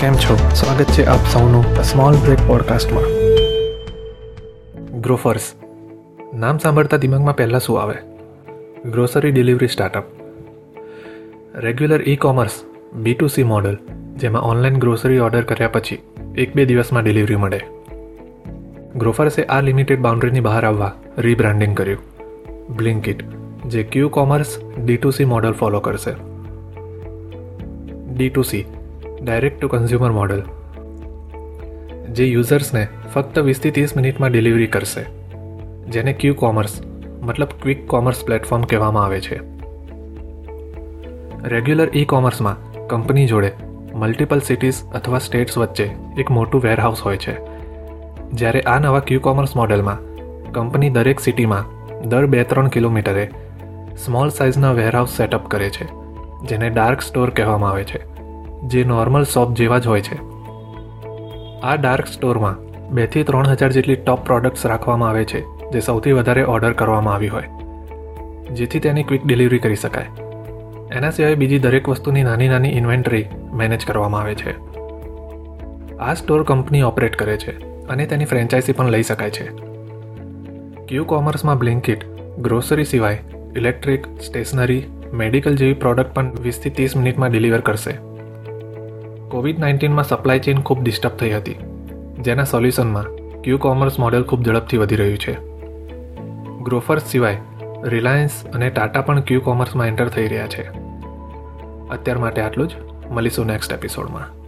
કેમ છો? સ્વાગત છે આપ સૌનું સ્મોલ બ્રેક પોડકાસ્ટમાં ગ્રોફર્સ નામ સાંભળતા દિમાગમાં પહેલાં શું આવે? Grocery delivery startup regular e commerce B to C model જેમાં ઓનલાઈન ગ્રોસરી ઓર્ડર કર્યા પછી એક બે દિવસમાં ડિલિવરી મળે. ગ્રોફર્સે આ લિમિટેડ બાઉન્ડ્રીની બહાર આવવા રીબ્રાન્ડિંગ કર્યું. બ્લિંકિટ જે Q commerce D to C model follow કરશે. D to C direct to consumer model જે યુઝર્સને ફક્ત વીસથી ત્રીસ મિનિટમાં ડિલિવરી કરશે. જેને ક્યુ કોમર્સ મતલબ ક્વિક કોમર્સ પ્લેટફોર્મ કહેવામાં આવે છે. રેગ્યુલર ઈ કોમર્સમાં કંપની જોડે મલ્ટિપલ સિટીઝ અથવા સ્ટેટ્સ વચ્ચે એક મોટું વેરહાઉસ હોય છે. જ્યારે આ નવા ક્યુ કોમર્સ મોડેલમાં કંપની દરેક સિટીમાં દર બે ત્રણ કિલોમીટરે સ્મોલ સાઇઝના વેરહાઉસ સેટઅપ કરે છે, જેને ડાર્ક સ્ટોર કહેવામાં આવે છે. જે નોર્મલ શોપ જેવા જ હોય છે. આ ડાર્ક સ્ટોરમાં બેથી ત્રણ હજાર જેટલી ટોપ પ્રોડક્ટ્સ રાખવામાં આવે છે, જે સૌથી વધારે ઓર્ડર કરવામાં આવી હોય. જેથી તેની ક્વિક ડિલિવરી કરી શકાય. એના સિવાય બીજી દરેક વસ્તુની નાની નાની ઇન્વેન્ટરી મેનેજ કરવામાં આવે છે. આ સ્ટોર કંપની ઓપરેટ કરે છે અને તેની ફ્રેન્ચાઇઝી પણ લઈ શકાય છે. ક્યુ કોમર્સમાં બ્લિંકિટ ગ્રોસરી સિવાય ઇલેક્ટ્રિક, સ્ટેશનરી, મેડિકલ જેવી પ્રોડક્ટ પણ વીસથી ત્રીસ મિનિટમાં ડિલિવર કરશે. કોવિડ નાઇન્ટીનમાં સપ્લાય ચેઇન ખૂબ ડિસ્ટર્બ થઈ હતી, જેના સોલ્યુશનમાં ક્યુ કોમર્સ મોડેલ ખૂબ ઝડપથી વધી રહ્યું છે. ગ્રોફર્સ સિવાય રિલાયન્સ અને ટાટા પણ ક્યુ કોમર્સમાં એન્ટર થઈ રહ્યા છે. અત્યાર માટે આટલું જ. મળીશું નેક્સ્ટ એપિસોડમાં